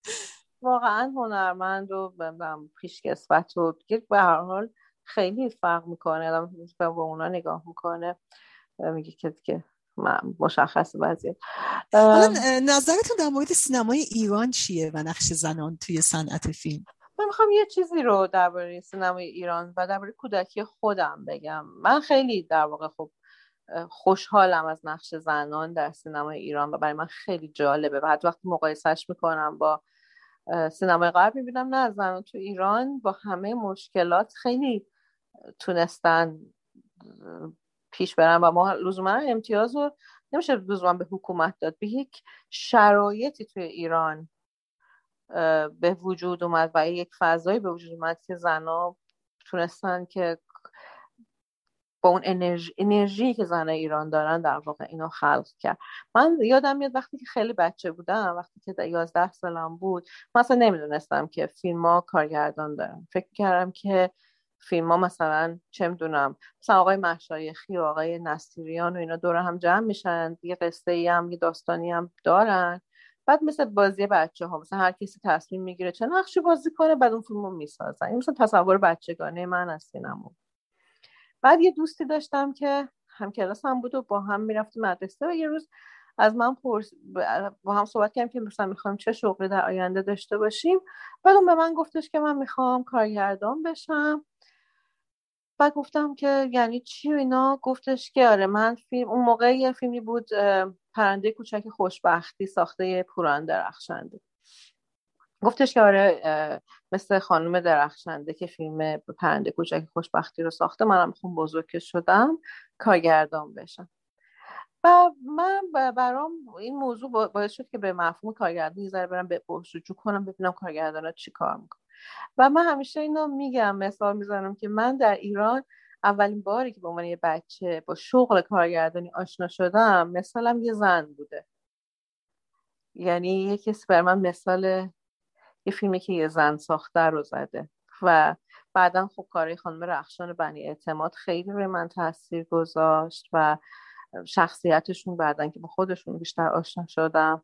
واقعا هنرمند و پیشکسوت و به هر حال خیلی فرق می‌کنه. آدم به اونا نگاه می‌کنه میگه که دیگه مشخص وضعیت.
نظرتون در مورد سینمای ایران چیه و نقش زنان توی صنعت فیلم؟
من می‌خوام یه چیزی رو درباره سینمای ایران و درباره کودکی خودم بگم. من خیلی در واقع خب خوشحالم از نقش زنان در سینمای ایران و برای من خیلی جالبه و حتی وقتی مقایسهش می‌کنم با سینمای غرب می‌بینم نه زنان تو ایران با همه مشکلات خیلی تونستن پیش برن و ما لزوما امتیاز رو نمیشه لزوما به حکومت داد. به یک شرایطی توی ایران به وجود اومد و یک فضایی به وجود اومد که زنها تونستن که با اون انرژی, انرژی که زن ایران دارن در واقع اینو خلق کرد. من یادم میاد وقتی که خیلی بچه بودم وقتی که یازده سالم بود مثلا نمی‌دونستم که فیلم ها کارگردان دارن. فکر کردم که فیلم ها مثلا چه می‌دونم مثلا آقای محشایخی و آقای نستیریان و اینا دور هم جمع میشن یه قصه ای هم یه داستانی هم دارن. بعد مثل بازی بچه ها مثلا هر کسی تصمیم می‌گیره چه نقشی بازی کنه بعد اون فیلم رو می‌سازن. این مثل تصور بچگانه من از سینما. بعد یه دوستی داشتم که هم کلاس هم بود و با هم می‌رفتیم مدرسه و یه روز از من پرس با هم صحبت کردیم که مثلا می‌خوایم چه شغلی در آینده داشته باشیم. بعد اون به من گفتش که من می‌خوام کارگردان بشم. بعد گفتم که یعنی چی و اینا؟ گفتش که آره من فیلم اون موقع یه فیلمی بود پرنده کوچک خوشبختی ساخته پوران درخشنده. گفتش که آره مثل خانم درخشنده که فیلم پرنده کوچک خوشبختی رو ساخته منم می‌خوام بزرگ شدم کارگردان بشم. و من برام این موضوع باعث شد که به مفهوم کارگردان یه برم به کنم ببینم کارگردان چی کار می‌کنم و من همیشه اینو میگم مثال می‌زنم که من در ایران اولین باری که به عنوان یه بچه با شغل کارگردانی آشنا شدم مثالم یه زن بوده. یعنی یه کسی بر من مثال یه فیلمی که یه زن ساخته رو زده و بعدا خب کاری خانم رخشان بنی اعتماد خیلی روی من تاثیر گذاشت و شخصیتشون بعدا که با خودشون بیشتر آشنا شدم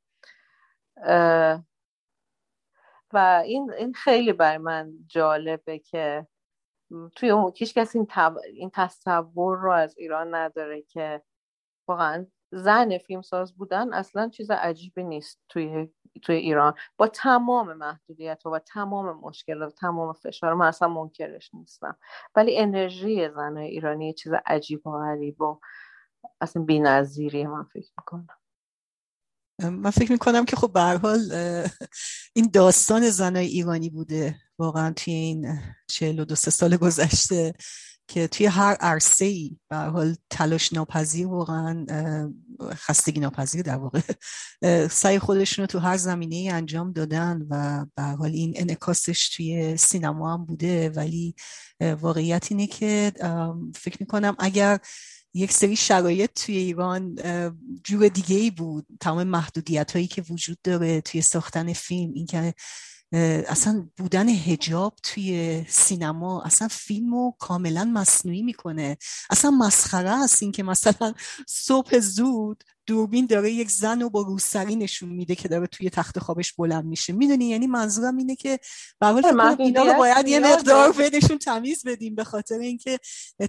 و این این خیلی برای من جالبه که توی اون کیش کسی این, این تصور رو از ایران نداره که واقعا زن فیلمساز بودن اصلا چیز عجیبی نیست توی توی ایران. با تمام محدودیت و تمام مشکلات و تمام فشار من اصلا منکرش نیستم. ولی انرژی زن ایرانی چیز عجیب و غریب و اصلا بی‌نظیریه من فکر می‌کنم.
من فکر می‌کنم که خب به حال این داستان زنای ایرانی بوده واقعا توی این 42 سال گذشته که توی هر عرصه ای حال تلاش ناپذیر واقعا خستگی ناپذیر در واقع سعی خودشون رو تو هر زمینه ای انجام دادن و به حال این انعکاسش توی سینما هم بوده. ولی واقعیت اینه که فکر می‌کنم اگر یک سری شرایط توی ایران جور دیگه ای بود. تمام محدودیت هایی که وجود داره توی ساختن فیلم اینکه اصلا بودن هجاب توی سینما اصلا فیلم رو کاملا مصنوعی می‌کنه. اصلا مسخره است اینکه مثلا صبح زود دوربین داره یک زن رو با روسری نشون میده که داره توی تخت خوابش بلند میشه. می‌دونی؟ یعنی منظورم اینه که به اینا رو باید یه مقدار بهشون تمیز بدیم به خاطر اینکه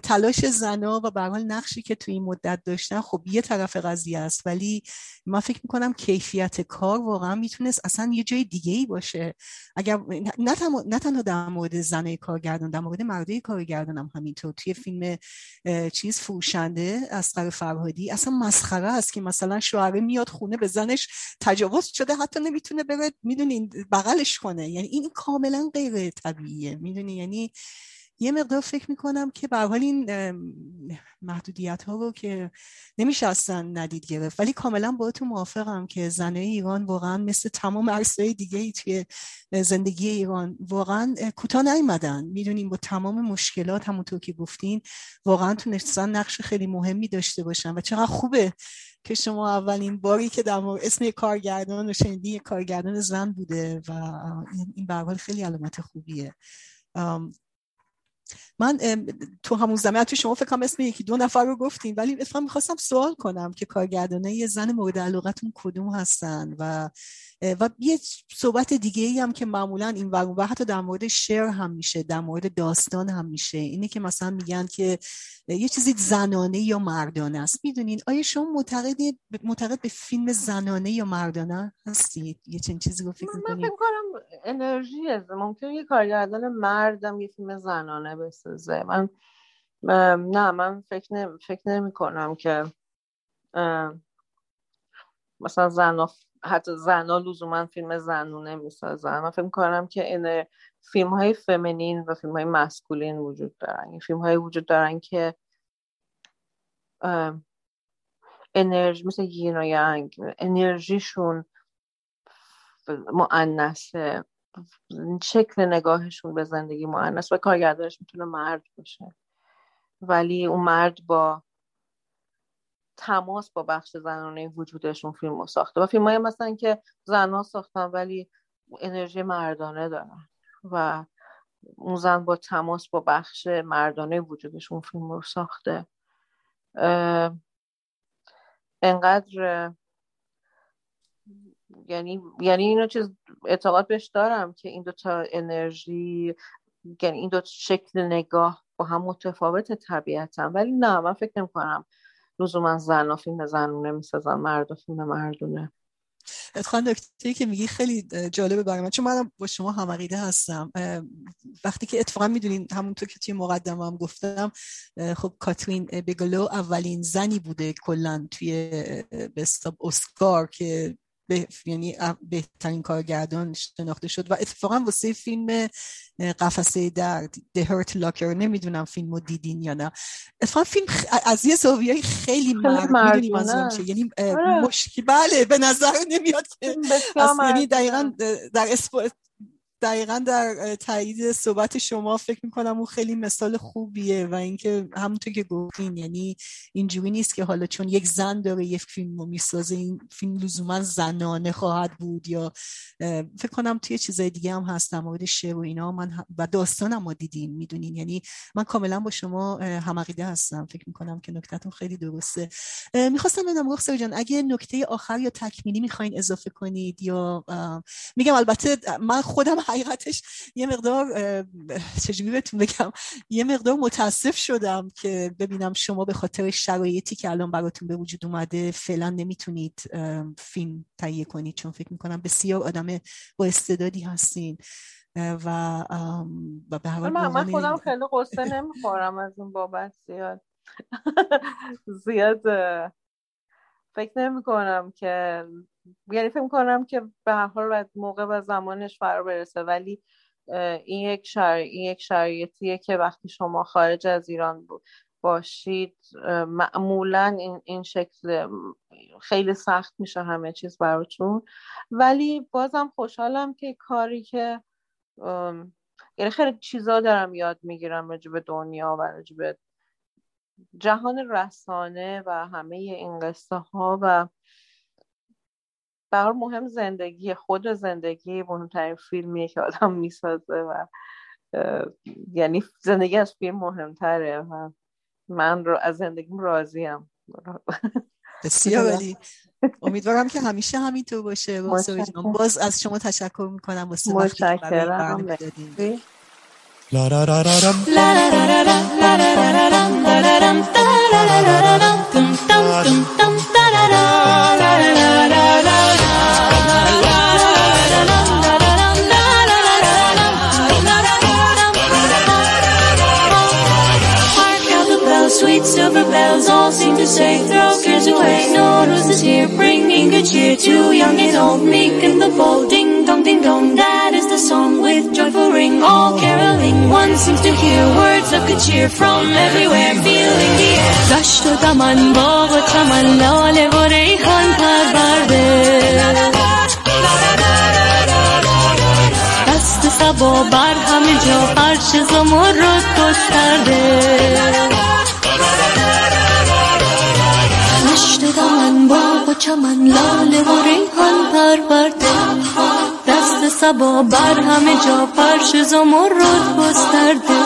تلاش زنا و به نقشی که توی این مدت داشتن خب یه طرف قضیه است. ولی من فکر می‌کنم کیفیت کار واقعا می‌تونست اصلا یه جای دیگه ای باشه. اگر نه, تنها در مورد زنه کارگردان در مورد مرده کارگردان هم همینطور. توی فیلم چیز فروشنده از فرهادی اصلا مسخره است که مثلا شوهره میاد خونه به زنش تجاوز شده حتی نمی‌تونه بره می‌دونین بغلش کنه. یعنی این کاملا غیر طبیعیه می‌دونی؟ یعنی یه مقدار فکر می‌کنم که به حال این محدودیت ها رو که نمیشه اصلا ندید گرفت. ولی کاملا با تو موافقم که زنه ایران واقعا مثل تمام عرصه دیگه ای توی زندگی ایران واقعا کوتاه نیومدن. می‌دونیم با تمام مشکلات همونطور که گفتین واقعا تونستن نقش خیلی مهمی داشته باشن. و چقدر خوبه که شما اولین باری که در مورد اسم کارگردان و شنیدی کارگردان زن بوده و این به خیلی علامت خوبیه. من تو همون زمین تو شما فکرم اسم یکی دو نفر رو گفتیم ولی اتفاقا می‌خواستم سوال کنم که کارگردانه یه زن مورد علاقتون کدوم هستن و و یه صحبت دیگه ای هم که معمولا این و حتی در مورد شعر هم میشه در مورد داستان هم میشه. اینه که مثلا میگن که یه چیزی زنانه یا مردانه است. می‌دونین آیا شما معتقد معتقد به فیلم زنانه یا مردانه هستید یه چنین چیزی رو فکر
من فکر کنم انرژی ممکن یه کارگردان مردم یه فیلم زنانه بسازه. من نه من فکر نمی, فکر نمی کنم که مثلا زن حتی زنها لزوما فیلم زنونه می‌سازن من فکر کنم که این فیلم های فمینین و فیلم های مسکولین وجود دارن. فیلم های وجود دارن که انرژی مثل یین و ینگ انرژیشون معنسه شکل نگاهشون به زندگی معنس و کارگردانش می‌تونه مرد باشه. ولی اون مرد با تماس با بخش زنانه وجودشون فیلم رو ساخته و فیلم های مثلا که زنها ساختن ولی انرژی مردانه دارن و اون زن با تماس با بخش مردانه وجودشون فیلم رو ساخته. انقدر یعنی یعنی اینو چیز اعتقاد بهش دارم که این دوتا انرژی یعنی این دو شکل نگاه با هم متفاوت طبیعتا. ولی نه من فکر نمی کنم لزوما زن فیلم زنونه می‌سازن مرد فیلم مردونه.
اتخوان نکته که میگی خیلی جالبه برای من چون من با شما همقیده هستم. وقتی که اتفاقا می‌دونین همونطور که توی مقدمه هم گفتم خب کاترین بگلو اولین زنی بوده کلا توی بستاب اسکار که به یعنی بهترین کارگردان شناخته شد و اتفاقا واسه فیلم قفسه درد The Hurt Locker نمی‌دونم فیلم رو دیدین یا نه. اتفاقا فیلم از یه زاویه خیلی مرد یعنی آره. مشکل بله به نظر نمیاد که یعنی دقیقا در دقیقا در تایید صحبت شما فکر می‌کنم اون خیلی مثال خوبیه و اینکه همونطور که گفتین یعنی اینجوری نیست که حالا چون یک زن داره یک فیلم رو می‌سازه این فیلم لزوما زنانه خواهد بود یا فکر کنم توی چیزای دیگه هم هست در مورد شعر و اینا من و داستانم رو دیدین می‌دونین؟ یعنی من کاملا با شما همقیده هستم فکر می‌کنم که نکتهتون خیلی درسته. می‌خواستم بدم رخصه جان اگه نکته آخر یا تکمیلی می‌خواین اضافه کنید یا میگم البته من خودم حقیقتش یه مقدار چجوری بهتون بگم یه مقدار متاسف شدم که ببینم شما به خاطر شرایطی که الان براتون به وجود اومده فعلا نمی‌تونید فیلم تهیه کنید. چون فکر می‌کنم بسیار آدم با استعدادی هستین. و و به
من, من خودم خیلی قصه نمی‌خورم از اون بابت زیاد. زیاد فکر نمی کنم که یعنی فکر کنم که به هر حال باید موقع و زمانش فرا برسه ولی این یک شر... این یک شرایطیه که وقتی شما خارج از ایران باشید معمولا این, این شکل خیلی سخت میشه همه چیز براتون. ولی بازم خوشحالم که کاری که یعنی خیلی چیزا دارم یاد می‌گیرم راجع به دنیا و راجع به جهان رسانه و همه این قصه ها و برای مهم زندگی خود زندگی مهمترین فیلمیه که آدم می‌سازه و یعنی زندگی از فیلم مهمتره و من رو از زندگیم راضیم.
بسیار ولی امیدوارم که همیشه همینطور باشه. باز از شما تشکر می‌کنم. واسه وقتی که برنامه دادیم Sweet silver bells all seem to say, throw cares away. No roses here, bringing good cheer to young and old, meek and the bold. Ding dong, ding dong, that is the song with joyful ring. All caroling, one seems to hear words of good cheer from everywhere, feeling the air. دشت و دمن باغ و چمن لاله و ریحان پرورده دست سبا بر همه جا فرش زمرد گسترده باغ و چمن لاله و ریحان پرورده دست سبا بر همه جا فرش زمرد گسترده.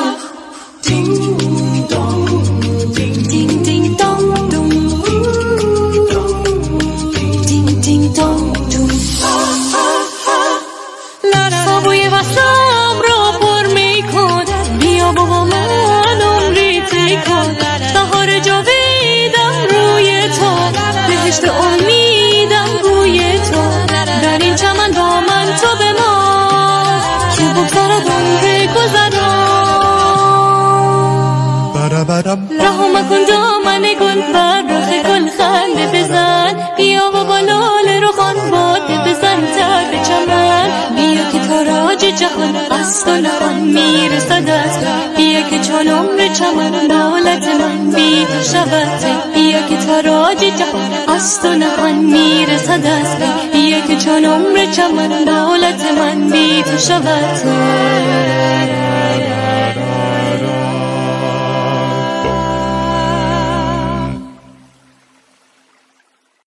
رها مکن دامن گل فرخ گل خنده بزن. بیا و بالال رو خان باده بزن تر چمن. بیا که تاراج جهان قصد و نخان می‌رسد از بیا که چون عمر چمن دولت من بی تو شود. بیا که تاراج جهان قصد و نخان می‌رسد از بیا که چون عمر چمن دولت من بی تو شود.